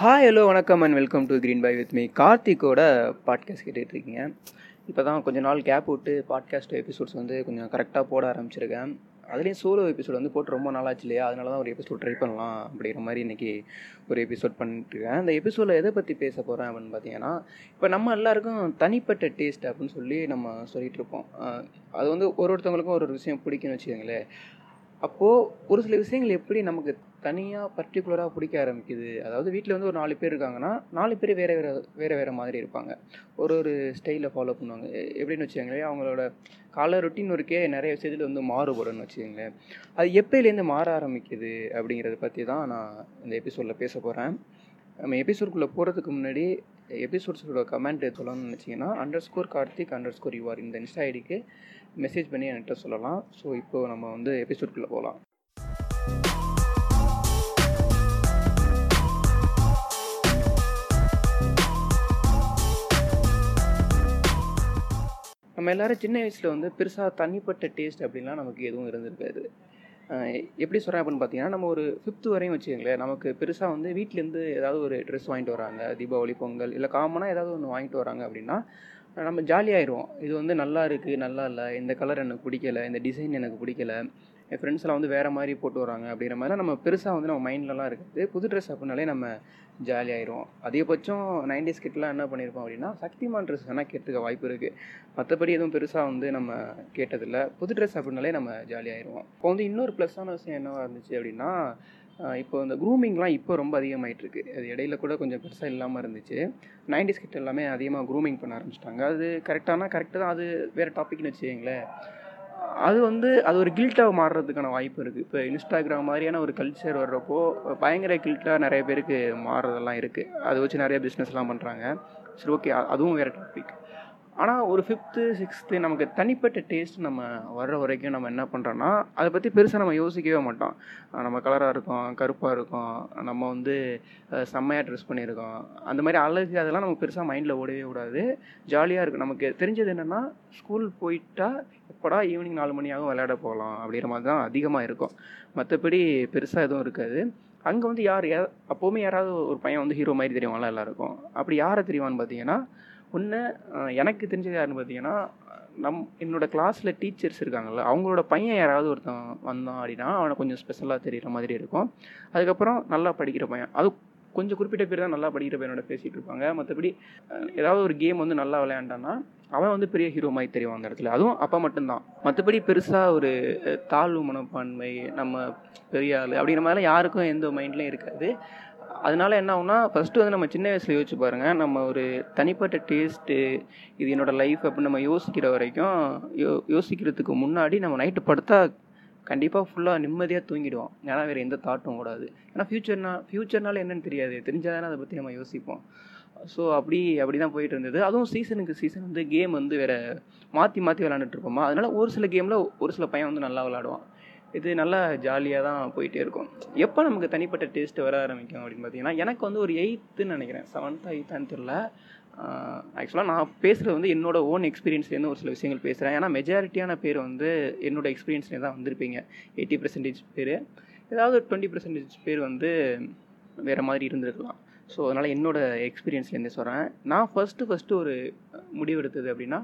Hi hello வணக்கம் and welcome to green pie with me கார்த்திக்கோட podcast கேட்டுட்ருக்கீங்க இப்போ தான் கொஞ்ச நாள் கேப் விட்டு பாட்காஸ்ட் எபிசோட்ஸ் வந்து கொஞ்சம் கரெக்டாக போட ஆரம்பிச்சிருக்கேன். அதுலேயும் சோலோ எபிசோட் வந்து போட்டு ரொம்ப நாளாச்சு இல்லையா? அதனால தான் ஒரு எபிசோட் ட்ரை பண்ணலாம் அப்படிங்கிற மாதிரி இன்றைக்கி ஒரு எபிசோட் பண்ணிட்டுருக்கேன் அந்த எபிசோடில் எதை பற்றி பேச போகிறேன் அப்படின்னு பார்த்தீங்கன்னா இப்போ நம்ம எல்லாருக்கும் தனிப்பட்ட டேஸ்ட் அப்படின்னு சொல்லி நம்ம சொல்லிகிட்டு இருப்போம். அது வந்து ஒரு ஒருத்தவங்களுக்கும் ஒரு ஒரு விஷயம் பிடிக்கும்னு வச்சுக்கோங்களேன். அப்போது ஒரு சில விஷயங்கள் எப்படி நமக்கு தனியாக பர்டிகுலராக பிடிக்க ஆரம்பிக்குது. அதாவது வீட்டில் வந்து ஒரு நாலு பேர் இருக்காங்கன்னா நாலு பேர் வேறு வேறு வேறு வேறு மாதிரி இருப்பாங்க. ஒரு ஒரு ஸ்டைலில் ஃபாலோ பண்ணுவாங்க. எப்படின்னு வச்சுக்கோங்களேன் அவங்களோட கால ரொட்டீன் இருக்கே நிறைய விஷயத்தில் வந்து மாறுபடும்னு வச்சுக்கோங்களேன். அது எப்போலேருந்து மாற ஆரம்பிக்குது அப்படிங்கிறத பற்றி தான் நான் இந்த எபிசோடில் பேச போகிறேன் நம்ம எபிசோட்குள்ளே போகிறதுக்கு முன்னாடி எபிசோட்ஸோட கமெண்ட் சொல்லணும்னு நினச்சிங்கன்னா underscore Karthik underscore U R இந்த இன்ஸ்டா ஐடிக்கு மெசேஜ் பண்ணி என்கிட்ட சொல்லலாம். ஸோ இப்போ நம்ம வந்து எபிசோட்குள்ளே போகலாம். நம்ம எல்லாரும் சின்ன வயசில் வந்து பெருசாக தனிப்பட்ட டேஸ்ட் அப்படின்லாம் நமக்கு எதுவும் இருந்திருக்காது. எப்படி சொல்கிறேன் அப்படின்னு பார்த்தீங்கன்னா நம்ம ஒரு ஃபிஃப்த்து வரையும் வச்சுக்கோங்களேன் நமக்கு பெருசாக வந்து வீட்டிலேருந்து ஏதாவது ஒரு ட்ரெஸ் வாங்கிட்டு வராங்க தீபாவளி பொங்கல் இல்லை காமனாக ஏதாவது ஒன்று வாங்கிட்டு வராங்க அப்படின்னா நம்ம ஜாலியாகிடுவோம் இது வந்து நல்லா இருக்குது நல்லா இல்லை இந்த கலர் எனக்கு பிடிக்கல இந்த டிசைன் எனக்கு பிடிக்கல என் ஃப்ரெண்ட்ஸ் எல்லாம் வந்து வேறு மாதிரி போட்டு வராங்க அப்படிங்கிற மாதிரிலாம் நம்ம பெருசாக வந்து நம்ம மைண்ட்லலாம் இருக்குது புது ட்ரெஸ் அப்படின்னாலே நம்ம ஜாலியாயிரும். அதிகபட்சம் நைன்டிஸ் கிட்டலாம் என்ன பண்ணியிருப்போம் அப்படின்னா சக்திமான் ட்ரெஸ் வேணால் கேட்டுக்க வாய்ப்பு இருக்குது மற்றபடி எதுவும் பெருசாக வந்து நம்ம கேட்டதில்லை. புது ட்ரெஸ் அப்படின்னாலே நம்ம ஜாலியாயிருவோம். இப்போ வந்து இன்னொரு ப்ளஸ்ஸான விஷயம் என்னவாக இருந்துச்சு அப்படின்னா இப்போ இந்த க்ரூமிங்லாம் இப்போ ரொம்ப அதிகமாயிட்டிருக்கு. அது இடையில கூட கொஞ்சம் பெருசாக இல்லாமல் இருந்துச்சு. நைன்டிஸ் கிட்ட எல்லாமே அதிகமாக க்ரூமிங் பண்ண ஆரம்பிச்சிட்டாங்க. அது கரெக்டானா கரெக்டு தான். அது வேறு டாபிக்னு வச்சுக்கோங்களேன். அது வந்து அது ஒரு கில்ட்டாக மாறுறதுக்கான வாய்ப்பு இருக்குது இப்போ இன்ஸ்டாகிராம் மாதிரியான ஒரு கல்ச்சர் வர்றப்போ பயங்கர கில்ட்டாக நிறைய பேருக்கு மாறுறதெல்லாம் இருக்குது அதை வச்சு நிறைய பிஸ்னஸ்லாம் பண்ணுறாங்க சரி ஓகே அதுவும் வேறு டாபிக் ஆனால் ஒரு ஃபிஃப்த்து சிக்ஸ்த்து நமக்கு தனிப்பட்ட டேஸ்ட் நம்ம வர்ற வரைக்கும் நம்ம என்ன பண்ணுறோன்னா அதை பற்றி பெருசாக நம்ம யோசிக்கவே மாட்டோம். நம்ம கலராக இருக்கோம் கருப்பாக இருக்கோம் நம்ம வந்து செம்மையாக ட்ரெஸ் பண்ணியிருக்கோம். அந்த மாதிரி அழகு அதெல்லாம் நமக்கு பெருசாக மைண்டில் ஓடவே கூடாது ஜாலியாக இருக்கும் நமக்கு தெரிஞ்சது என்னென்னா ஸ்கூல் போயிட்டா எப்படா ஈவினிங் நாலு மணியாகவும் விளையாட போகலாம் அப்படிங்கிற மாதிரி தான் அதிகமாக இருக்கும். மற்றபடி பெருசாக எதுவும் இருக்காது. அங்கே வந்து யார் யா அப்போவுமே யாராவது ஒரு பையன் வந்து ஹீரோ மாதிரி தெரியுவாங்களா எல்லாருக்கும். அப்படி யாரை தெரியுவான்னு பார்த்தீங்கன்னா ஒன்று எனக்கு தெரிஞ்சது யாருன்னு பார்த்தீங்கன்னா நம் என்னோடய கிளாஸில் டீச்சர்ஸ் இருக்காங்கல்ல அவங்களோட பையன் யாராவது ஒருத்தன் வந்தான் அப்படின்னா அவனை கொஞ்சம் ஸ்பெஷலாக தெரிகிற மாதிரி இருக்கும். அதுக்கப்புறம் நல்லா படிக்கிற பையன் அது கொஞ்சம் குறிப்பிட்ட பேர் தான் நல்லா படிக்கிற பையனோட பேசிகிட்டு இருப்பாங்க. மற்றபடி ஏதாவது ஒரு கேம் வந்து நல்லா விளையாண்டான்னா அவன் வந்து பெரிய ஹீரோ மாதிரி தெரியும் அந்த இடத்துல. அதுவும் அப்போ மட்டும்தான். மற்றபடி பெருசாக ஒரு தாழ்வு மனப்பான்மை நம்ம பெரிய ஆள் அப்படிங்கிற மாதிரிலாம் யாருக்கும் எந்த மைண்ட்லையும் இருக்காது. அதனால என்ன ஆகுனா ஃபஸ்ட்டு வந்து நம்ம சின்ன வயசில் யோசிச்சு பாருங்கள் நம்ம ஒரு தனிப்பட்ட டேஸ்ட்டு இது என்னோடய லைஃப் அப்படின்னு நம்ம யோசிக்கிற வரைக்கும் யோ யோசிக்கிறதுக்கு முன்னாடி நம்ம நைட்டு படுத்தா கண்டிப்பாக ஃபுல்லாக நிம்மதியாக தூங்கிடுவோம். ஏன்னா வேறு எந்த தாட்டும் கூடாது ஏன்னா ஃப்யூச்சர்னா ஃப்யூச்சர்னால என்னன்னு தெரியாது. தெரிஞ்சாதானே அதை பற்றி நம்ம யோசிப்போம். ஸோ அப்படி அப்படி தான் போயிட்டு இருந்தது. அதுவும் சீசனுக்கு சீசன் வந்து கேம் வந்து வேறு மாற்றி மாற்றி விளாண்டுட்டு இருப்போமா? அதனால் ஒரு சில கேமில் ஒரு சில பையன் வந்து நல்லா விளாடுவான் இது நல்லா ஜாலியாக தான் போயிட்டே இருக்கும். எப்போ நமக்கு தனிப்பட்ட டேஸ்ட் வர ஆரம்பிக்கும் அப்படின்னு பார்த்தீங்கன்னா எனக்கு வந்து ஒரு எயித்துன்னு நினைக்கிறேன். செவன்த்து எயித்தான்னு தெரில ஆக்சுவலாக நான் பேசுகிறது வந்து என்னோட ஓன் எக்ஸ்பீரியன்ஸ்லேருந்து ஒரு சில விஷயங்கள் பேசுகிறேன் ஏன்னா மெஜாரிட்டியான பேர் வந்து என்னோட எக்ஸ்பீரியன்ஸ்லேயே தான் வந்திருப்பீங்க. எயிட்டி பர்சன்டேஜ் பேர். ஏதாவது டுவெண்ட்டி பர்சன்டேஜ் பேர் வந்து வேறு மாதிரி இருந்திருக்கலாம். ஸோ அதனால் என்னோட எக்ஸ்பீரியன்ஸ்லேருந்தே சொல்கிறேன் நான் ஃபஸ்ட்டு ஃபஸ்ட்டு ஒரு முடிவு எடுத்தது அப்படின்னா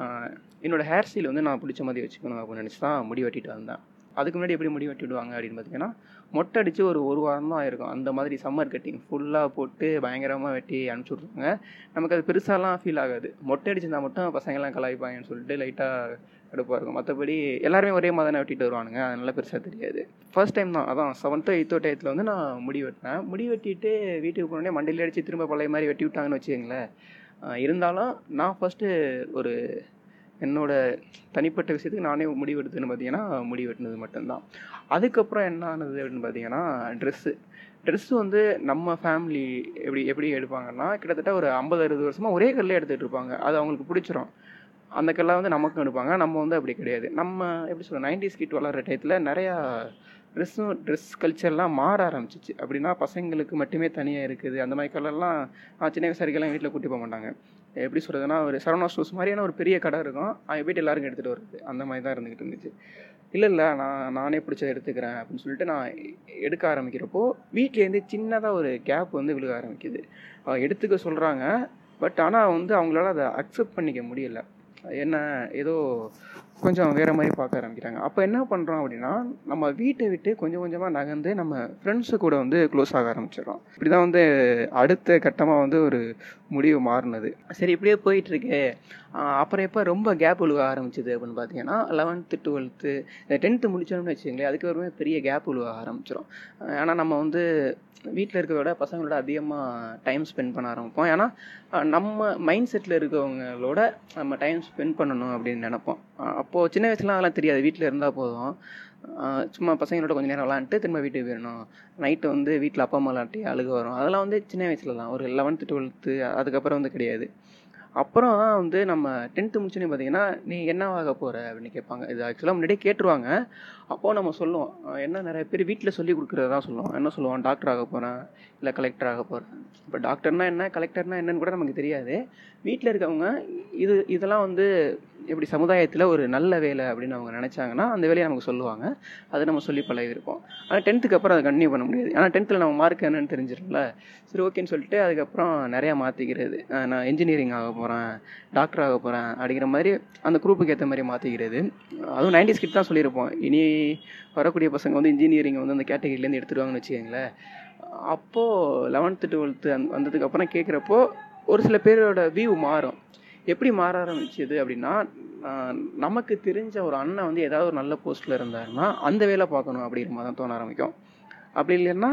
என்னோடய என்னோட ஹேர் ஸ்டைல் வந்து நான் பிடிச்ச மாதிரி வச்சுக்கணும் அப்படின்னு நினச்சி தான் முடி வெட்டிட்டு வந்தேன். அதுக்கு முன்னாடி எப்படி முடி வெட்டி விடுவாங்க அப்படின்னு பார்த்தீங்கன்னா மொட்டை அடித்து ஒரு ஒரு வாரம் தான் ஆயிருக்கும் அந்த மாதிரி சம்மர் கட்டிங் ஃபுல்லாக போட்டு பயங்கரமாக வெட்டி அனுப்பிச்சி விட்ருவாங்க நமக்கு அது பெருசாலாம் ஃபீல் ஆகாது. மொட்டை அடிச்சிருந்தா மட்டும் பசங்கள்லாம் கலாய்ப்பாங்கன்னு சொல்லிட்டு லைட்டாக கடுப்பாக இருக்கும் மற்றபடி எல்லாருமே ஒரே மாதிரி தானே வெட்டிட்டு வருவானுங்க. அதனால பெருசாக தெரியாது. ஃபர்ஸ்ட் டைம் தான். அதான் செவன்த்தோ எயித்தோ டயத்தில் வந்து நான் முடி வெட்டினேன். முடி வெட்டிட்டு வீட்டுக்கு போனோடனே மண்டையில் அடித்து திரும்ப பழைய மாதிரி வெட்டி விட்டாங்கன்னு வச்சுக்கோங்களேன். இருந்தாலும் நான் ஃபஸ்ட்டு ஒரு என்னோட தனிப்பட்ட விஷயத்துக்கு நானே முடிவு எடுத்ததுன்னு பார்த்தீங்கன்னா முடிவு வெட்டினது மட்டும்தான். அதுக்கப்புறம் என்ன ஆனது அப்படின்னு பார்த்தீங்கன்னா ட்ரெஸ்ஸு ட்ரெஸ்ஸு வந்து நம்ம ஃபேமிலி எப்படி எப்படி எடுப்பாங்கன்னா கிட்டத்தட்ட ஒரு ஐம்பது அறுபது வருஷமாக ஒரே கல்லே எடுத்துகிட்டு இருப்பாங்க. அது அவங்களுக்கு பிடிச்சிரும். அந்த கல்லாக வந்து நமக்கும் எடுப்பாங்க. நம்ம வந்து அப்படி கிடையாது. நம்ம எப்படி சொல்கிறோம் நைன்டிஸ் கிட் வளர்கிற டயத்தில் நிறையா ட்ரெஸ்ஸும் ட்ரெஸ் கல்ச்சர்லாம் மாற ஆரம்பிச்சிச்சு. அப்படின்னா பசங்களுக்கு மட்டுமே தனியாக இருக்குது. அந்த மாதிரி கலர்லாம் சின்ன வயசாரிக்கெல்லாம் வீட்டில் கூட்டி போக மாட்டாங்க. எப்படி சொல்கிறதுனா ஒரு சரவணா ஸ்டோர்ஸ் மாதிரியான ஒரு பெரிய கடை இருக்கும். அங்கே போய்ட்டு எல்லாருக்கும் எடுத்துகிட்டு வருது அந்த மாதிரி தான் இருந்துக்கிட்டு இருந்துச்சு. இல்லை இல்லை நான் நானே பிடிச்சதை எடுத்துக்கிறேன் அப்படின்னு சொல்லிட்டு நான் எடுக்க ஆரம்பிக்கிறப்போ வீட்டிலேருந்து சின்னதாக ஒரு கேப் வந்து விழுக ஆரம்பிக்குது. அஹ் எடுத்துக்க சொல்கிறாங்க பட் ஆனால் வந்து அவங்களால அதை அக்செப்ட் பண்ணிக்க முடியல. என்ன ஏதோ கொஞ்சம் வேறு மாதிரி பார்க்க ஆரம்பிக்கிறாங்க. அப்போ என்ன பண்ணுறோம் அப்படின்னா நம்ம வீட்டை விட்டு கொஞ்சம் கொஞ்சமாக நகர்ந்து நம்ம ஃப்ரெண்ட்ஸு கூட வந்து க்ளோஸ் ஆக ஆரம்பிச்சிடறோம். இப்படி தான் வந்து அடுத்த கட்டமாக வந்து ஒரு முடிவு மாறினது. சரி இப்படியே போயிட்டுருக்கு. அப்புறம் எப்போ ரொம்ப கேப் உழுவ ஆரம்பிச்சது அப்படின்னு பார்த்தீங்கன்னா லெவன்த்து டுவெல்த்து டென்த்து முடிச்சோம்னு வச்சுங்களேன் அதுக்கு ஒரு பெரிய கேப் உழுவ ஆரம்பிச்சிடும் ஏன்னா நம்ம வந்து வீட்டில் இருக்கிறத விட பசங்களோட அதிகமாக டைம் ஸ்பெண்ட் பண்ண ஆரம்பிப்போம். ஏன்னா நம்ம மைண்ட் செட்டில் இருக்கவங்களோட நம்ம டைம் ஸ்பெண்ட் பண்ணணும் அப்படின்னு நினைப்போம். அப்போது சின்ன வயசுலாம் அதெல்லாம் தெரியாது. வீட்டில் இருந்தால் போதும். சும்மா பசங்களோட கொஞ்சம் நேரம் விளாண்டுட்டு திரும்ப வீட்டுக்கு போயிடணும். நைட்டு வந்து வீட்டில் அப்பா அம்மா விளாட்டி அழுக வரும். அதெல்லாம் வந்து சின்ன வயசில் தான் ஒரு லெவன்த்து டுவெல்த்து அதுக்கப்புறம் வந்து கிடையாது. அப்புறம் தான் வந்து நம்ம டென்த்து முடிச்சுனே பார்த்தீங்கன்னா நீ என்ன ஆக போகிற அப்படின்னு கேட்பாங்க. இது ஆக்சுவலாக முன்னாடியே கேட்டுருவாங்க. அப்போது நம்ம சொல்லுவோம் என்ன நிறைய பேர் வீட்டில் சொல்லி கொடுக்குறதா சொல்லுவோம். என்ன சொல்லுவோம் டாக்டர் ஆக போகிறேன் இல்லை கலெக்டர் ஆக போகிறேன் இப்போ டாக்டர்னா என்ன கலெக்டர்னா என்னன்னு கூட நமக்கு தெரியாது. வீட்டில் இருக்கவங்க இது இதெல்லாம் வந்து எப்படி சமுதாயத்தில் ஒரு நல்ல வேலை அப்படின்னு அவங்க நினச்சாங்கன்னா அந்த வேலையை நமக்கு சொல்லுவாங்க. அதை நம்ம சொல்லி பழகிருப்போம் ஆனால் டென்த்துக்கு அப்புறம் அதை கண்டினியூ பண்ண முடியாது. ஆனால் டென்த்தில் நம்ம மார்க் என்னன்னு தெரிஞ்சிடும்ல சரி ஓகேன்னு சொல்லிட்டு அதுக்கப்புறம் நிறையா மாற்றிக்கிறது நான் இன்ஜினியரிங் ஆக போகிறேன் டாக்டர் ஆக போகிறேன் அப்படிங்கிற மாதிரி அந்த குரூப்புக்கு ஏற்ற மாதிரி மாற்றிக்கிறது அதுவும் நைன்டிஸ் கிட் தான் சொல்லியிருப்போம். இனி வரக்கூடிய பசங்க வந்து இன்ஜினியரிங் வந்து அந்த கேட்டகரியிலேருந்து எடுத்துருவாங்கன்னு வச்சுக்கோங்களேன். அப்போது லெவன்த்து டுவெல்த்து அந் வந்ததுக்கப்புறம் கேட்குறப்போ ஒரு சில பேரோட வியூ மாறும். எப்படி மாற ஆரம்பிச்சது அப்படின்னா நமக்கு தெரிஞ்ச ஒரு அண்ணன் வந்து ஏதாவது ஒரு நல்ல போஸ்ட்டில் இருந்தாருன்னா அந்த வேலை பார்க்கணும் அப்படிங்கிற மாதிரி தான் தோண ஆரம்பிக்கும். அப்படி இல்லைன்னா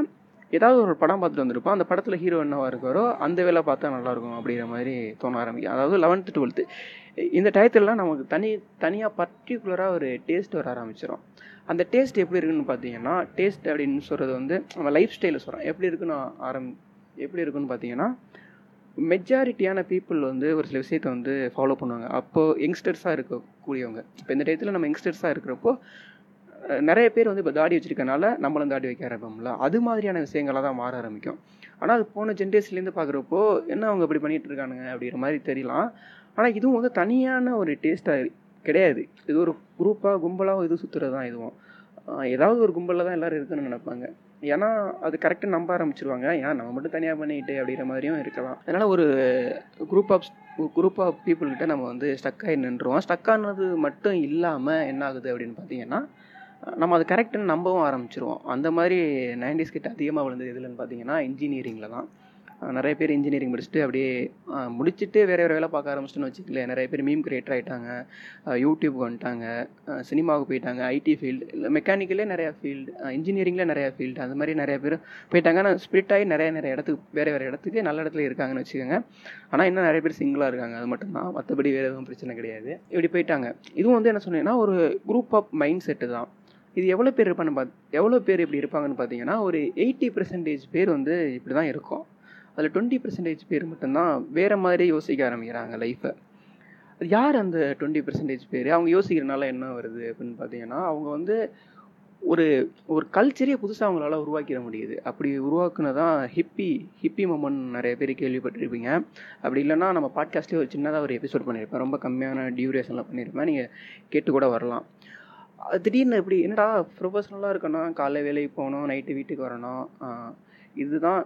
ஏதாவது ஒரு படம் பார்த்துட்டு வந்திருப்போம். அந்த படத்தில் ஹீரோ என்னவாக இருக்காரோ அந்த வேலை பார்த்தா நல்லாயிருக்கும் அப்படிங்கிற மாதிரி தோண ஆரம்பிக்கும். அதாவது லெவன்த்து டுவெல்த்து இந்த டயத்துலலாம் நமக்கு தனி தனியாக பர்டிகுலராக ஒரு டேஸ்ட் வர ஆரம்பிச்சிடும் அந்த டேஸ்ட் எப்படி இருக்குன்னு பார்த்தீங்கன்னா டேஸ்ட் அப்படின்னு சொல்கிறது வந்து நம்ம லைஃப் ஸ்டைலில் சொல்கிறோம் எப்படி இருக்குன்னு ஆரம் எப்படி இருக்குன்னு பார்த்தீங்கன்னா மெஜாரிட்டியான பீப்புள் வந்து ஒரு சில விஷயத்தை வந்து ஃபாலோ பண்ணுவாங்க. அப்போது யங்ஸ்டர்ஸாக இருக்கக்கூடியவங்க. இப்போ இந்த டயத்தில் நம்ம யங்ஸ்டர்ஸாக இருக்கிறப்போ நிறைய பேர் வந்து இப்போ தாடி வச்சிருக்கனால நம்மளும் தாடி வைக்க ஆரம்பிப்போம்ல. அது மாதிரியான விஷயங்களாக தான் மாற ஆரம்பிக்கும். ஆனால் அது போன ஜென்ரேஷன்லேருந்து பார்க்குறப்போ என்ன அவங்க இப்படி பண்ணிகிட்டு இருக்கானுங்க அப்படிங்கிற மாதிரி தெரியலாம். ஆனால் இதுவும் வந்து தனியான ஒரு டேஸ்ட்டாக கிடையாது. இது ஒரு குரூப்பாக கும்பலாக இது சுற்றுறது தான் இதுவும் ஏதாவது ஒரு கும்பலில் தான் எல்லோரும் இருக்குன்னு நினைப்பாங்க. ஏன்னா அது கரெக்டாக நம்ப ஆரம்பிச்சிருவாங்க. ஏன் நம்ம மட்டும் தனியாக பண்ணிக்கிட்டு அப்படிங்கிற மாதிரியும் இருக்கலாம். அதனால் ஒரு குரூப் ஆஃப் குரூப் ஆஃப் பீப்புள்கிட்ட நம்ம வந்து ஸ்டக் ஆகி நின்றுவோம் ஸ்டக் ஆனது மட்டும் இல்லாமல் என்ன ஆகுது அப்படின்னு பார்த்தீங்கன்னா நம்ம அது கரெக்டுன்னு நம்பவும் ஆரம்பிச்சிருவோம். அந்த மாதிரி நைன்டிஸ் கிட்ட அதிகமாக விழுந்தது எதுலன்னு பார்த்தீங்கன்னா இன்ஜினியரிங்கில் தான். நிறைய பேர் இன்ஜினியரிங் முடிச்சுட்டு அப்படியே முடிச்சுட்டு வேறு வேறு வேலை பார்க்க ஆரம்பிச்சிட்டுன்னு வச்சுக்கலேன் நிறைய பேர் மீம் கிரியேட்டர் ஆகிட்டாங்க யூடியூப் வந்துட்டாங்க சினிமாவுக்கு போயிட்டாங்க ஐடி ஃபீல்டு இல்லை மெக்கானிக்கலே நிறையா ஃபீல்டு இன்ஜினியரிங்கில் நிறையா ஃபீல்டு அந்த மாதிரி நிறைய பேர் போயிட்டாங்க. ஆனால் ஸ்ப்ளிட் ஆகி நிறைய நிறைய இடத்துக்கு வேறு வேறு இடத்துக்கு நல்ல இடத்துல இருக்காங்கன்னு வச்சுக்கோங்க. ஆனால் இன்னும் நிறைய பேர் சிங்கிளாக இருக்காங்க. அது மட்டும்தான் மற்றபடி வேறு எதுவும் பிரச்சனை கிடையாது. இப்படி போயிட்டாங்க. இதுவும் வந்து என்ன சொன்னீங்கன்னா ஒரு குரூப் ஆஃப் மைண்ட் செட்டு தான். இது எவ்வளோ பேர் இருப்பான்னு பார்த்து எவ்வளோ பேர் இப்படி இருப்பாங்கன்னு பார்த்தீங்கன்னா ஒரு எயிட்டி பர்சன்டேஜ் பேர் வந்து இப்படி தான் இருக்கும். அதில் டுவெண்ட்டி பர்சன்டேஜ் பேர் மட்டும்தான் வேறு மாதிரி யோசிக்க ஆரம்பிக்கிறாங்க லைஃப்பை அது யார் அந்த டுவெண்ட்டி பர்சன்டேஜ் பேர்? அவங்க யோசிக்கிறனால என்ன வருது அப்படின்னு பார்த்தீங்கன்னா அவங்க வந்து ஒரு ஒரு கல்ச்சரே புதுசாக அவங்களால உருவாக்கிட முடியுது. அப்படி உருவாக்குனதான் ஹிப்பி ஹிப்பி மொமன் நிறைய பேர் கேள்விப்பட்டிருப்பீங்க. அப்படி இல்லைன்னா நம்ம பாட்காஸ்ட்லேயே ஒரு சின்னதாக ஒரு எபிசோட் பண்ணியிருப்பேன் ரொம்ப கம்மியான டியூரேஷனில் பண்ணியிருப்பேன் நீங்கள் கேட்டு கூட வரலாம். திடீர்னு எப்படி என்னடா ப்ரொஃபஷனலாக இருக்கணும் காலைல வேலைக்கு போகணும் நைட்டு வீட்டுக்கு வரணும். இதுதான்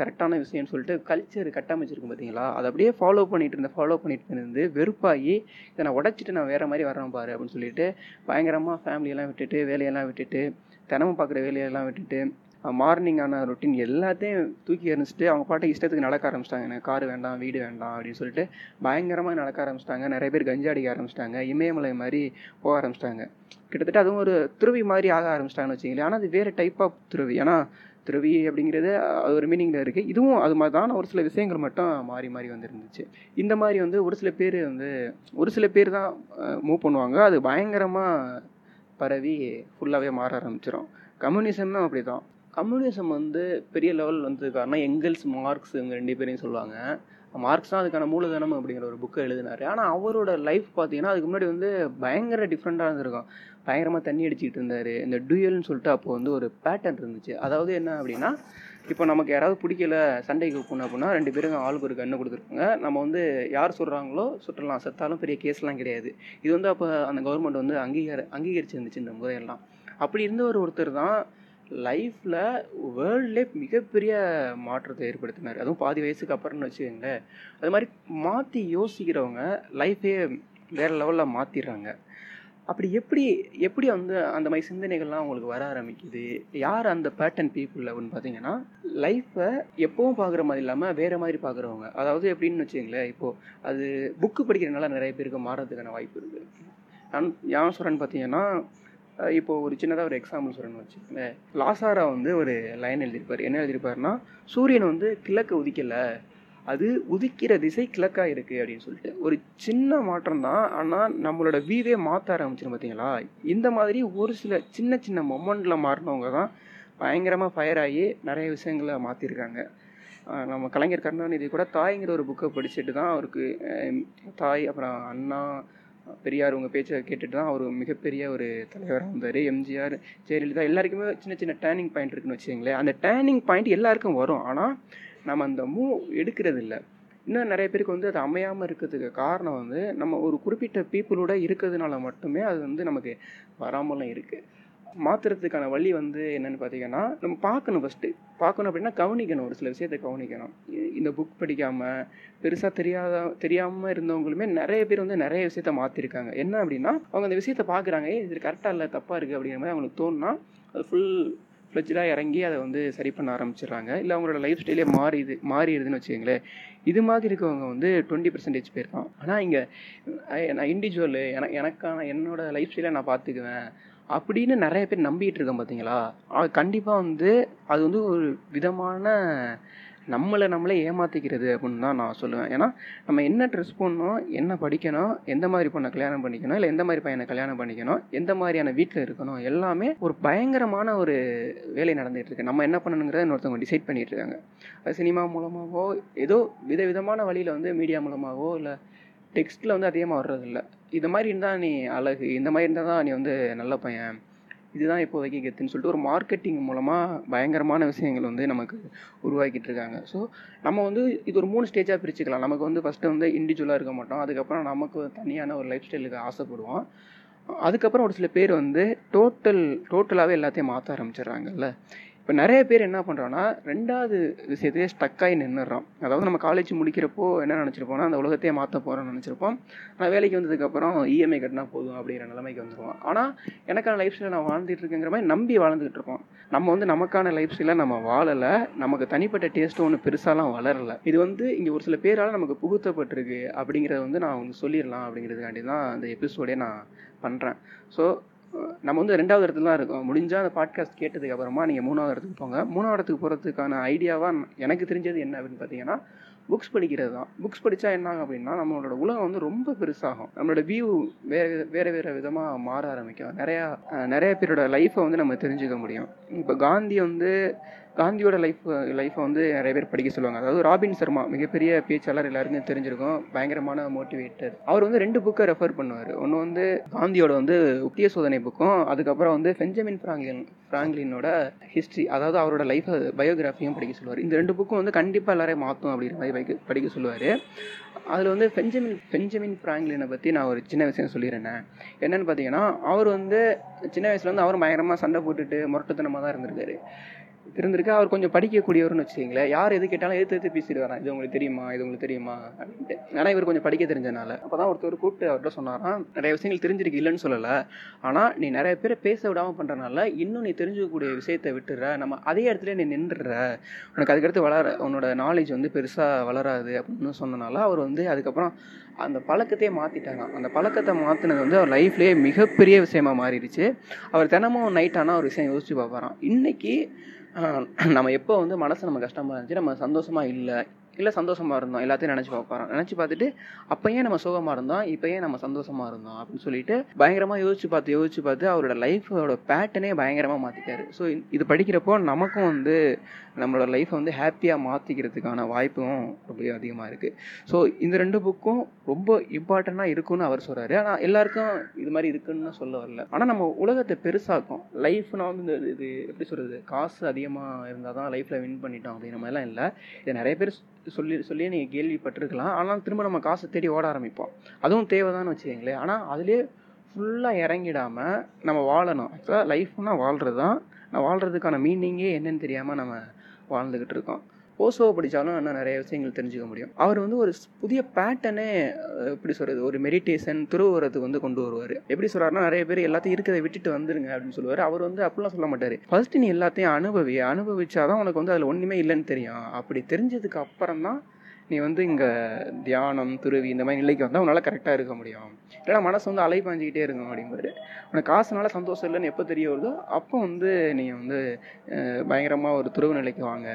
கரெக்டான விஷயம்னு சொல்லிட்டு கல்ச்சர் கட்டமைச்சிருக்கும் பார்த்தீங்களா அதை அப்படியே ஃபாலோ பண்ணிட்டு இருந்தேன் ஃபாலோ பண்ணிட்டு இருந்து வெறுப்பாகி இதை நான் உடச்சிட்டு நான் வேறு மாதிரி வரேன் பாரு அப்படின்னு சொல்லிட்டு பயங்கரமாக ஃபேமிலியெல்லாம் விட்டுட்டு வேலையெல்லாம் விட்டுட்டு தினமும் பார்க்குற வேலையெல்லாம் விட்டுட்டு மார்னிங்கான ரொட்டீன் எல்லாத்தையும் தூக்கி எறிஞ்சிட்டு அவங்க பாட்டு இஷ்டத்துக்கு நடக்க ஆரம்பிச்சிட்டாங்க. எனக்கு கார் வேண்டாம் வீடு வேண்டாம் அப்படின்னு சொல்லிட்டு பயங்கரமாக நடக்க ஆரம்பிச்சிட்டாங்க. நிறைய பேர் கஞ்சா அடிக்க ஆரம்பிச்சிட்டாங்க. இமயமலை மாதிரி போக ஆரம்பிச்சிட்டாங்க. கிட்டத்தட்ட அதுவும் ஒரு துருவி மாதிரி ஆக ஆரம்பிச்சிட்டாங்கன்னு வச்சிங்களேன் ஆனால் அது வேறு டைப் ஆஃப் துருவி. ஏன்னா துறவி அப்படிங்கிறது அது ஒரு மீனிங்கில் இருக்குது இதுவும் அது மாதிரி தான் ஒரு சில விஷயங்கள் மட்டும் மாறி மாறி வந்துருந்துச்சு. இந்த மாதிரி வந்து ஒரு சில பேர் வந்து ஒரு சில பேர் தான் மூவ் பண்ணுவாங்க. அது பயங்கரமாக பரவி ஃபுல்லாகவே மாற ஆரம்பிச்சிடும் கம்யூனிசமும் அப்படி தான் கம்யூனிசம் வந்து பெரிய லெவல் வந்ததுக்காரனா எங்கெல்ஸ் மார்க்ஸ் இவங்க ரெண்டு பேரையும் சொல்லுவாங்க. மார்க்ஸ் தான் அதுக்கான மூலதனம் அப்படிங்கிற ஒரு புக்கை எழுதினார். ஆனால் அவரோட லைஃப் பார்த்தீங்கன்னா அதுக்கு முன்னாடி வந்து பயங்கர டிஃப்ரெண்ட்டாக இருந்திருக்கும். பயங்கரமாக தண்ணி அடிச்சுக்கிட்டு இருந்தார். இந்த டூயல்னு சொல்லிட்டு அப்போ வந்து ஒரு பேட்டர்ன் இருந்துச்சு. அதாவது என்ன அப்படின்னா இப்போ நமக்கு யாராவது பிடிக்கல சண்டைக்கு போகணும் அப்படின்னா ரெண்டு பேரும் ஆளுக்கு ஒரு கண்ணை கொடுத்துருப்பாங்க நம்ம வந்து யார் சொல்கிறாங்களோ சுற்றலாம் செத்தாலும் பெரிய கேஸ்லாம் கிடையாது. இது வந்து அப்போ அந்த கவர்மெண்ட் வந்து அங்கீகார அங்கீகரிச்சிருந்துச்சு இந்த முறையெல்லாம். அப்படி இருந்த ஒரு ஒருத்தர் தான் லைஃப்பில் வேர்ல்ட்லே மிகப்பெரிய மாற்றத்தை ஏற்படுத்தினார். அதுவும் பாதி வயசுக்கு அப்புறம்னு வச்சுக்கோங்களேன். அது மாதிரி மாற்றி யோசிக்கிறவங்க லைஃபே வேறு லெவலில் மாற்றிடுறாங்க அப்படி எப்படி எப்படி வந்து அந்த மாதிரி சிந்தனைகள்லாம் அவங்களுக்கு வர ஆரம்பிக்குது? யார் அந்த பேட்டர்ன் பீப்புள் அப்படின்னு பார்த்தீங்கன்னா லைஃப்பை எப்பவும் பார்க்குற மாதிரி இல்லாமல் வேறு மாதிரி பார்க்குறவங்க. அதாவது எப்படின்னு வச்சுங்களேன் இப்போது அது புக்கு படிக்கிறதுனால நிறைய பேருக்கு மாறுறதுக்கான வாய்ப்பு இருக்குது நான் ஏன் சொல்கிறேன்னு பார்த்தீங்கன்னா இப்போ ஒரு சின்னதாக ஒரு எக்ஸாம்பிள் சொல்லணும்னு வச்சுக்கோங்களேன். லாசாரா வந்து ஒரு லைன் எழுதியிருப்பார். என்ன எழுதியிருப்பாருன்னா சூரியன் வந்து கிழக்க உதிக்கலை. அது உதிக்கிற திசை கிழக்காக இருக்குது அப்படின்னு சொல்லிட்டு. ஒரு சின்ன மாற்றம் தான். ஆனால் நம்மளோட வீவே மாற்ற ஆரம்பிச்சிடும் பார்த்தீங்களா இந்த மாதிரி ஒரு சில சின்ன சின்ன மொமெண்ட்டில் மாறினவங்க தான் பயங்கரமாக ஃபயர் ஆகி நிறைய விஷயங்களை மாற்றிருக்காங்க நம்ம கலைஞர் கருணாநிதி கூட தாய்ங்கிற ஒரு புக்கை படிச்சுட்டு தான் அவருக்கு தாய் அப்புறம் அண்ணா பெரியார் உங்கள் பேச்சை கேட்டுட்டு தான் அவர் மிகப்பெரிய ஒரு தலைவராக இருந்தார். எம்ஜிஆர் ஜெயலலிதா எல்லாருக்குமே சின்ன சின்ன டேர்னிங் பாயிண்ட் இருக்குன்னு வச்சுங்களேன் அந்த டேர்னிங் பாயிண்ட் எல்லாருக்கும் வரும். ஆனால் நம்ம அந்த மூ எடுக்கிறது இல்லை. இன்னும் நிறைய பேருக்கு வந்து அது அமையாமல் இருக்கிறதுக்கு காரணம் வந்து நம்ம ஒரு குறிப்பிட்ட பீப்புளோட இருக்கிறதுனால மட்டுமே அது வந்து நமக்கு வராமலாம் இருக்குது மாற்றுறதுக்கான வழி வந்து என்னென்னு பார்த்தீங்கன்னா நம்ம பார்க்கணும் ஃபஸ்ட்டு பார்க்கணும் அப்படின்னா கவனிக்கணும். ஒரு சில விஷயத்தை கவனிக்கணும். இந்த புக் படிக்காமல் பெருசாக தெரியாத தெரியாமல் இருந்தவங்களுமே நிறைய பேர் வந்து நிறைய விஷயத்த மாற்றிருக்காங்க என்ன அப்படின்னா அவங்க அந்த விஷயத்த பார்க்குறாங்க. இது கரெக்டாக இல்லை தப்பாக இருக்குது அப்படிங்கிற மாதிரி அவங்களுக்கு தோணுனா அது ஃபுல் ஃப்ளெஜ்டாக இறங்கி அதை வந்து சரி பண்ண ஆரம்பிச்சிடுறாங்க. இல்லை அவங்களோட லைஃப் ஸ்டைலே மாறிது மாறிடுதுன்னு வச்சுக்கோங்களேன். இது மாதிரி இருக்கவங்க வந்து டுவெண்ட்டி பர்சன்டேஜ் பேர் தான். ஆனால் இங்கே நான் இண்டிவிஜுவலு எனக்கு எனக்கான என்னோட லைஃப் ஸ்டைலை நான் பார்த்துக்குவேன் அப்படின்னு நிறைய பேர் நம்பிட்டு இருக்கோம் பார்த்தீங்களா கண்டிப்பாக வந்து அது வந்து ஒரு விதமான நம்மளை நம்மளே ஏமாற்றிக்கிறது அப்படின்னு தான் நான் சொல்லுவேன். ஏன்னா நம்ம என்ன ட்ரெஸ் பண்ணணும் என்ன படிக்கணும் எந்த மாதிரி பொண்ணை கல்யாணம் பண்ணிக்கணும் இல்லை எந்த மாதிரி பையனை கல்யாணம் பண்ணிக்கணும் எந்த மாதிரியான வீட்டில் இருக்கணும் எல்லாமே ஒரு பயங்கரமான ஒரு வேலை நடந்துகிட்டு இருக்கு. நம்ம என்ன பண்ணணுங்கிறத இன்னொருத்தவங்க டிசைட் பண்ணிட்டு இருக்காங்க. அது சினிமா மூலமாகவோ ஏதோ விதவிதமான வழியில் வந்து மீடியா மூலமாகவோ இல்லை டெக்ஸ்ட்டில் வந்து அதிகமாக வர்றதில்லை. இது மாதிரி இருந்தால் நீ அழகு இந்த மாதிரி இருந்தால் தான் நீ வந்து நல்ல பையன். இதுதான் இப்போதைக்கு கெத்துன்னு சொல்லிட்டு ஒரு மார்க்கெட்டிங் மூலமாக பயங்கரமான விஷயங்கள் வந்து நமக்கு உருவாக்கிட்டு இருக்காங்க. ஸோ நம்ம வந்து இது ஒரு மூணு ஸ்டேஜாக பிரிச்சுக்கலாம். நமக்கு வந்து ஃபஸ்ட்டு வந்து இண்டிவிஜுவலாக இருக்க மாட்டோம். அதுக்கப்புறம் நமக்கு தனியான ஒரு லைஃப் ஸ்டைலுக்கு ஆசைப்படுவோம். அதுக்கப்புறம் ஒரு சில பேர் வந்து டோட்டல் டோட்டலாகவே எல்லாத்தையும் மாற்ற ஆரம்பிச்சிடுறாங்கல்ல. இப்போ நிறைய பேர் என்ன பண்ணுறோன்னா ரெண்டாவது விஷயத்தையே ஸ்டக்காகி நின்றுடுறோம் அதாவது நம்ம காலேஜ் முடிக்கிறப்போ என்ன நினச்சிருப்போம்னா அந்த உலகத்தையே மாற்ற போகிறோம்னு நினச்சிருப்போம். நான் வேலைக்கு வந்ததுக்கப்புறம் இஎம்ஐ கட்டினா போதும் அப்படிங்கிற நிலைமைக்கு வந்துடுவோம் ஆனால் எனக்கான லைஃப் ஸ்டைலை நான் வாழ்ந்துட்டு இருக்கேங்கிற மாதிரி நம்பி வாழ்ந்துகிட்டு இருக்கோம் நம்ம வந்து நமக்கான லைஃப் ஸ்டைலை நம்ம வாழலை. நமக்கு தனிப்பட்ட டேஸ்ட்டும் ஒன்று பெருசாலாம் வளரலை. இது வந்து இங்கே ஒரு சில பேரால் நமக்கு புகுத்தப்பட்டிருக்கு அப்படிங்கிறத வந்து நான் உங்களுக்கு சொல்லிடலாம் அப்படிங்கிறதுக்காண்டி தான் அந்த எபிசோடே நான் பண்ணுறேன் ஸோ நம்ம வந்து ரெண்டாவது இடத்துல தான் இருக்கோம். முடிஞ்சால் அந்த பாட்காஸ்ட் கேட்டதுக்கு அப்புறமா நீங்கள் மூணாவது இடத்துக்கு போங்க. மூணாவது இடத்துக்கு போகிறதுக்கான ஐடியாவாக எனக்கு தெரிஞ்சது என்ன அப்படின்னு பார்த்தீங்கன்னா புக்ஸ் படிக்கிறது தான். புக்ஸ் படித்தா என்ன ஆகும் அப்படின்னா நம்மளோட உலகம் வந்து ரொம்ப பெருசாகும். நம்மளோட வியூ வேறு வேறு வேறு விதமாக மாற ஆரம்பிக்கும். நிறையா நிறைய பேரோட லைஃப்பை வந்து நம்ம தெரிஞ்சுக்க முடியும். இப்போ காந்தி வந்து காந்தியோட லைஃப் லைஃப்பை வந்து நிறைய பேர் படிக்க சொல்லுவாங்க. அதாவது ராபின் சர்மா மிகப்பெரிய பேச்சாளர் எல்லாருக்கும் தெரிஞ்சிருக்கும். பயங்கரமான மோட்டிவேட்டர் அவர் வந்து ரெண்டு புக்கை ரெஃபர் பண்ணுவார். ஒன்று வந்து காந்தியோட வந்து உத்திய சோதனை புக்கும் அதுக்கப்புறம் வந்து பெஞ்சமின் ஃப்ராங்க்லின் ஃப்ராங்க்லினோட ஹிஸ்ட்ரி அதாவது அவரோட லைஃப் பயோகிராஃபியும் படிக்க சொல்லுவார். இந்த ரெண்டு புக்கும் வந்து கண்டிப்பாக எல்லாரையும் மாற்றும் அப்படிங்கிற மாதிரி படிக்க சொல்லுவார். அதில் வந்து பெஞ்சமின் பெஞ்சமின் ஃப்ராங்க்லினை பற்றி நான் ஒரு சின்ன விஷயம் சொல்லிடுறேன். என்னென்னு பார்த்தீங்கன்னா அவர் வந்து சின்ன வயசுலேருந்து அவர் பயங்கரமாக சண்டை போட்டுட்டு முரட்டுத்தனமாக தான் இருந்திருக்காரு. இருந்திருக்கு அவர் கொஞ்சம் படிக்கக்கூடியவர்னு வச்சுக்கிங்களேன். யார் எது கேட்டாலும் எது எடுத்து பேசிட்டு இது உங்களுக்கு தெரியுமா? இது உங்களுக்கு தெரியுமா? அப்படின்ட்டு. ஆனால் இவர் கொஞ்சம் படிக்க தெரிஞ்சனால. அப்போ தான் ஒருத்தர் கூப்பிட்டு அவர்கிட்ட சொன்னாராம் நிறைய விஷயங்கள் தெரிஞ்சிருக்கு இல்லைன்னு சொல்லலை. ஆனால் நீ நிறைய பேரை பேச விடாமல் பண்ணுறனால இன்னும் நீ தெரிஞ்சுக்கக்கூடிய விஷயத்தை விட்டுற. நம்ம அதே இடத்துல நீ நின்றுற. உனக்கு அதுக்கடுத்து வளர உன்னோட நாலேஜ் வந்து பெருசாக வளராது. அப்படின்னு சொன்னனால அவர் வந்து அதுக்கப்புறம் அந்த பழக்கத்தையே மாற்றிட்டாங்க அந்த பழக்கத்தை மாற்றினது வந்து அவர் லைஃப்லேயே மிகப்பெரிய விஷயமா மாறிடுச்சு. அவர் தினமும் நைட் ஆனால் ஒரு விஷயம் யோசிச்சு பார்ப்பாராம். இன்னைக்கு நம்ம எப்போ வந்து மனசு நம்ம கஷ்டமாக இருந்துச்சு நம்ம சந்தோஷமாக இல்லை இல்லை சந்தோஷமாக இருந்தோம் எல்லாத்தையும் நினச்சி பார்ப்பாராம் நினச்சி பார்த்துட்டு அப்போ ஏன் நம்ம சோகமாக இருந்தோம் இப்போ ஏன் நம்ம சந்தோஷமாக இருந்தோம் அப்படின்னு சொல்லிட்டு பயங்கரமாக யோசிச்சு பார்த்து யோசிச்சு பார்த்து அவரோட லைஃபோட பேட்டர்னே பயங்கரமாக மாற்றிட்டாரு ஸோ இது படிக்கிறப்போ நமக்கும் வந்து நம்மளோட லைஃப்பை வந்து ஹாப்பியாக மாற்றிக்கிறதுக்கான வாய்ப்பும் ரொம்ப அதிகமாக இருக்குது ஸோ இந்த ரெண்டு புக்கும் ரொம்ப இம்பார்ட்டண்ட்டாக இருக்கும்னு அவர் சொல்கிறாரு ஆனால் எல்லாருக்கும் இது மாதிரி இருக்குன்னு சொல்ல வரல. ஆனால் நம்ம உலகத்தை பெருசாக்கும். லைஃப்னா வந்து இந்த இது எப்படி சொல்கிறது காசு அதிகமாக இருந்தால் தான் லைஃப்பில் வின் பண்ணிட்டோம் அப்படிங்கிற மாதிரிலாம் இல்லை. இதை நிறைய பேர் சொல்லி சொல்லி நீங்கள் கேள்விப்பட்டிருக்கலாம். ஆனால் திரும்ப நம்ம காசை தேடி ஓட ஆரம்பிப்போம். அதுவும் தேவைதான்னு வச்சுக்கோங்களேன். ஆனால் அதிலே ஃபுல்லாக இறங்கிடாமல் நம்ம வாழணும். ஆக்சுவலாக லைஃப்னால் வாழ்கிறது தான் நான் வாழ்கிறதுக்கான மீனிங்கே என்னன்னு தெரியாமல் நம்ம வாழ்ந்துக்கிட்டு இருக்கோம். ஓசோவை படித்தாலும் இன்னும் நிறைய விஷயங்கள் தெரிஞ்சுக்க முடியும். அவர் வந்து ஒரு புதிய பேட்டர்னே எப்படி சொல்கிறது ஒரு மெடிடேஷன் திருவுறதுக்கு வந்து கொண்டு வருவார். எப்படி சொல்கிறாருன்னா நிறைய பேர் எல்லாத்தையும் இருக்கிறத விட்டுட்டு வந்துருங்க அப்படின்னு சொல்லுவார். அவர் வந்து அப்படிலாம் சொல்ல மாட்டார். ஃபர்ஸ்ட் நீ எல்லாத்தையும் அனுபவி அனுபவிச்சாதான் உனக்கு வந்து அதில் ஒன்றுமே இல்லைன்னு தெரியும். அப்படி தெரிஞ்சதுக்கு அப்புறம் தான் நீ வந்து இங்கே தியானம் துருவி இந்த மாதிரி நிலைக்கு வந்தால் உன்னால் கரெக்டாக இருக்க முடியும். இல்லைனா மனசு வந்து அலை பாஞ்சிக்கிட்டே இருக்கும் அப்படிம்பாரு. உனக்கு காசுனால சந்தோஷம் இல்லைன்னு எப்போ தெரிய வருதோ அப்போ வந்து நீங்கள் வந்து பயங்கரமாக ஒரு துறவு நிலைக்கு வாங்க.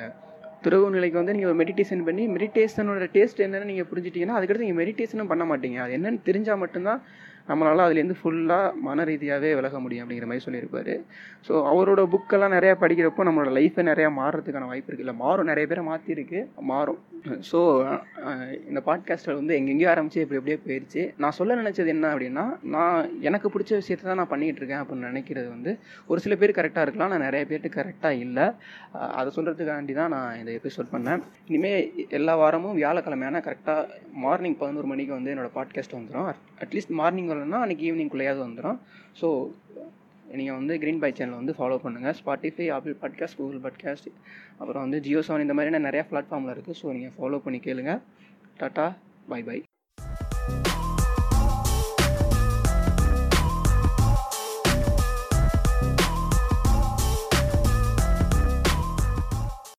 துறவு நிலைக்கு வந்து நீங்கள் ஒரு மெடிடேஷன் பண்ணி மெடிடேஷனோட டேஸ்ட் என்னென்னு நீங்கள் புரிஞ்சிட்டிங்கன்னா அதுக்கடுத்து நீங்கள் மெடிடேஷனும் பண்ண மாட்டீங்க. அது என்னென்னு தெரிஞ்சால் மட்டும்தான் நம்மளால் அதுலேருந்து ஃபுல்லாக மன ரீதியாகவே விலக முடியும் அப்படிங்கிற மாதிரி சொல்லியிருப்பார். ஸோ அவரோட புக்கெல்லாம் நிறையா படிக்கிறப்போ நம்மளோட லைஃப்பை நிறையா மாறுறதுக்கான வாய்ப்பு இருக்குது இல்லை மாறும் நிறைய பேரை மாற்றிருக்கு மாறும். ஸோ இந்த பாட்காஸ்ட்டில் வந்து எங்கெங்கேயோ ஆரம்பிச்சு இப்படி அப்படியே போயிடுச்சு நான் சொல்ல நினச்சது என்ன அப்படின்னா நான் எனக்கு பிடிச்ச விஷயத்தை தான் நான் பண்ணிகிட்டு இருக்கேன் அப்படின்னு நினைக்கிறது வந்து ஒரு சில பேர் கரெக்டாக இருக்கலாம் நான் நிறைய பேர்ட்டு கரெக்டாக இல்லை. அதை சொல்கிறதுக்காண்டி தான் நான் இந்த எபிசோட் பண்ணேன். இனிமேல் எல்லா வாரமும் வியாழக்கிழமையான கரெக்டாக மார்னிங் பதினோரு மணிக்கு வந்து என்னோடய பாட்காஸ்ட் வந்துடும் அட்லீஸ்ட் மார்னிங் வரலன்னா அன்றைக்கி ஈவினிங்குள்ளேயாவது வந்துடும் ஸோ நீங்கள் வந்து க்ரீன் பை சேனல் வந்து ஃபாலோ பண்ணுங்கள் Spotify Apple podcast Google podcast அப்புறம் வந்து ஜியோ சவன் இந்த மாதிரியான நிறையா பிளாட்ஃபார்மில் இருக்குது ஸோ நீங்கள் ஃபாலோ பண்ணி கேளுங்க. Tata bye by